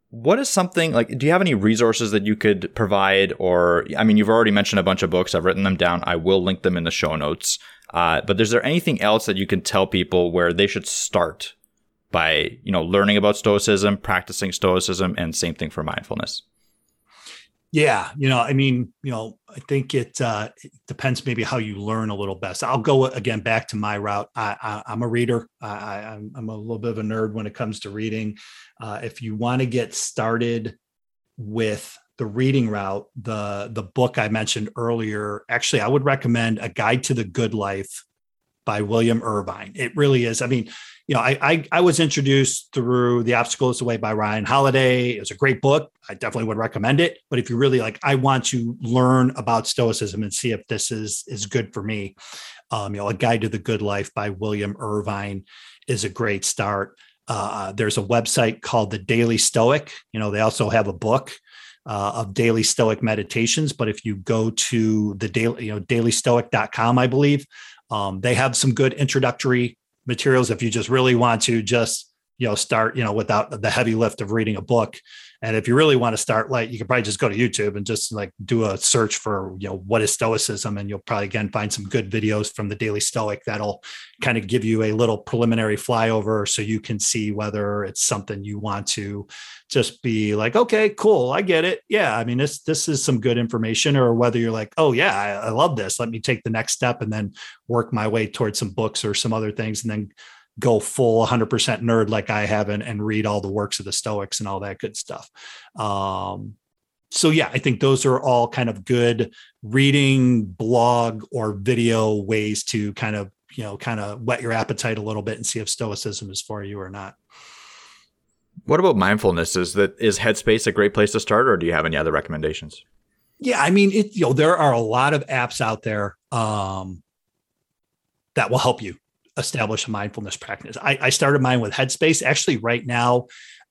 S2: what is something like do you have any resources that you could provide or I mean you've already mentioned a bunch of books. I've written them down. I will link them in the show notes. Uh, but is there anything else that you can tell people where they should start by, you know, learning about stoicism, practicing stoicism and same thing for mindfulness?
S3: Yeah, you know, I mean, you know, I think it, uh, it depends maybe how you learn a little best. I'll go again back to my route. I, I, am a reader. I, am a little bit of a nerd when it comes to reading. Uh, if you want to get started with the reading route, the the book I mentioned earlier, actually, I would recommend A Guide to the Good Life by William Irvine. It really is. I mean, you know, I, I, I was introduced through The Obstacle is the Way by Ryan Holiday. It was a great book. I definitely would recommend it. But if you really like, I want to learn about Stoicism and see if this is is good for me. Um, you know, A Guide to the Good Life by William Irvine is a great start. Uh, there's a website called the Daily Stoic. You know, they also have a book uh, of daily stoic meditations. But if you go to the daily, you know, dailystoic.com, I believe, um, they have some good introductory materials if you just really want to just you know start you know without the heavy lift of reading a book. And if you really want to start light you can probably just go to youtube and just like do a search for you know what is stoicism and you'll probably again find some good videos from the daily stoic that'll kind of give you a little preliminary flyover so you can see whether it's something you want to just be like okay cool i get it. Yeah i mean this this is some good information or whether you're like oh yeah I, I love this let me take the next step and then work my way towards some books or some other things and then go full 100% nerd like I have and, and read all the works of the Stoics and all that good stuff. Um, so yeah, I think those are all kind of good reading, blog, or video ways to kind of you know kind of whet your appetite a little bit and see if Stoicism is for you or not.
S2: What about mindfulness? Is that is Headspace a great place to start, or do you have any other recommendations?
S3: Yeah, I mean, it you know there are a lot of apps out there um, that will help you establish a mindfulness practice. I, I started mine with Headspace. Actually, right now,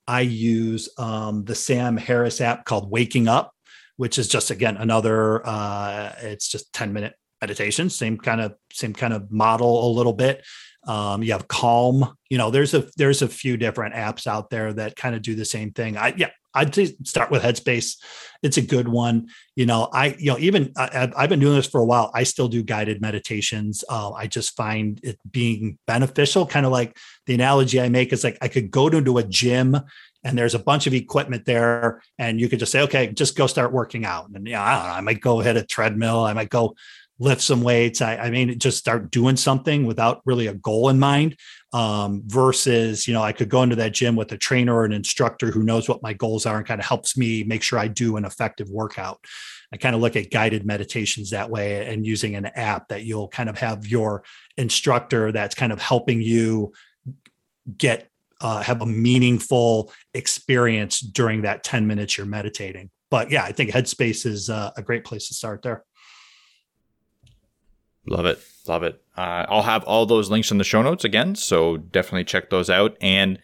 S3: I use um, the Sam Harris app called Waking Up, which is just again another. Uh, it's just ten minute meditation, same kind of same kind of model a little bit. Um, you have Calm. You know, there's a there's a few different apps out there that kind of do the same thing. I yeah, I'd start with Headspace. It's a good one. You know, I, you know, even I, have been doing this for a while. I still do guided meditations. Uh, I just find it being beneficial. Kind of like the analogy I make is like I could go to a gym and there's a bunch of equipment there and you could just say, okay, just go start working out. And yeah, I don't know, I might go hit a treadmill. I might go lift some weights. I, I mean, just start doing something without really a goal in mind. Um, versus, you know, I could go into that gym with a trainer or an instructor who knows what my goals are and kind of helps me make sure I do an effective workout. I kind of look at guided meditations that way and using an app that you'll kind of have your instructor that's kind of helping you get uh, have a meaningful experience during that 10 minutes you're meditating. But yeah, I think Headspace is uh, a great place to start there.
S2: Love it. Love it. Uh, I'll have all those links in the show notes again. So definitely check those out. And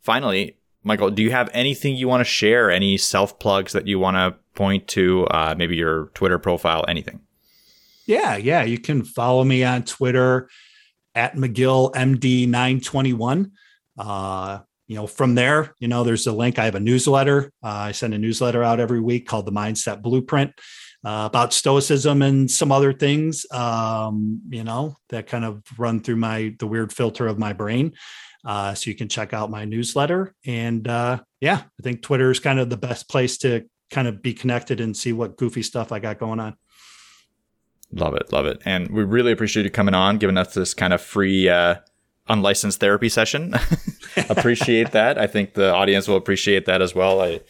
S2: finally, Michael, do you have anything you want to share? Any self plugs that you want to point to? Uh, maybe your Twitter profile, anything?
S3: Yeah. Yeah. You can follow me on Twitter at McGill MD921. Uh, you know, from there, you know, there's a link. I have a newsletter. Uh, I send a newsletter out every week called the Mindset Blueprint uh, about stoicism and some other things um, you know that kind of run through my the weird filter of my brain. Uh, so you can check out my newsletter. And uh, yeah i think twitter is kind of the best place to kind of be connected and see what goofy stuff i got going on.
S2: Love it. Love it. And we really appreciate you coming on giving us this kind of free uh, unlicensed therapy session appreciate that i think the audience will appreciate that as well i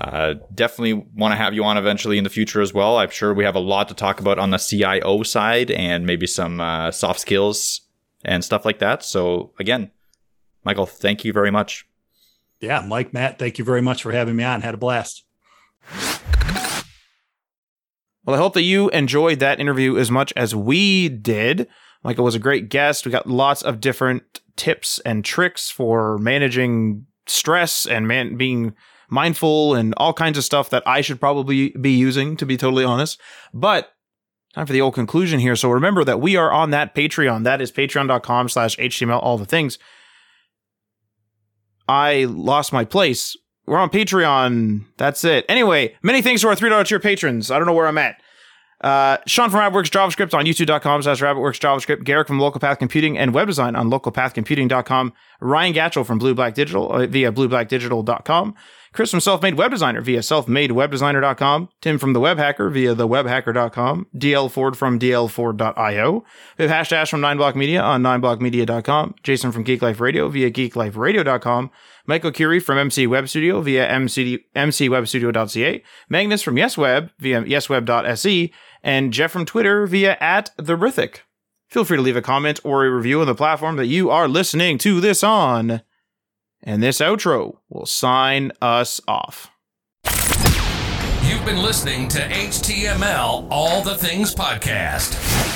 S2: uh, definitely want to have you on eventually in the future as well. I'm sure we have a lot to talk about on the CIO side and maybe some uh, soft skills and stuff like that. So, again, Michael, thank you very much.
S3: Yeah, Mike, Matt, thank you very much for having me on. Had a blast.
S1: Well, I hope that you enjoyed that interview as much as we did. Michael was a great guest. We got lots of different tips and tricks for managing stress and man being mindful and all kinds of stuff that I should probably be using, to be totally honest. But time for the old conclusion here. So remember that we are on that Patreon. That is patreon.com slash HTML, all the things. I lost my place. We're on Patreon. That's it. Anyway, many thanks to our $3 tier patrons. I don't know where I'm at. Uh, Sean from Rabbitworks JavaScript on youtube.com slash Rabbitworks JavaScript. Garrick from Local Path Computing and Web Design on localpathcomputing.com. Ryan Gatchell from Blue Black Digital uh, via blueblackdigital.com. Chris from Self Made Web Designer via selfmadewebdesigner.com. Tim from The Web Hacker via thewebhacker.com. DL Ford from dlford.io. We have Hash Dash from 9block Media on 9blockmedia.com. Jason from Geek Life Radio via geekliferadio.com. Michael Curie from MC Web Studio via MC, mcwebstudio.ca. Magnus from YesWeb via yesweb.se. And Jeff from Twitter via at the Rithic. Feel free to leave a comment or a review on the platform that you are listening to this on. And this outro will sign us off.
S4: You've been listening to HTML All the Things Podcast.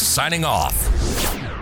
S4: signing off.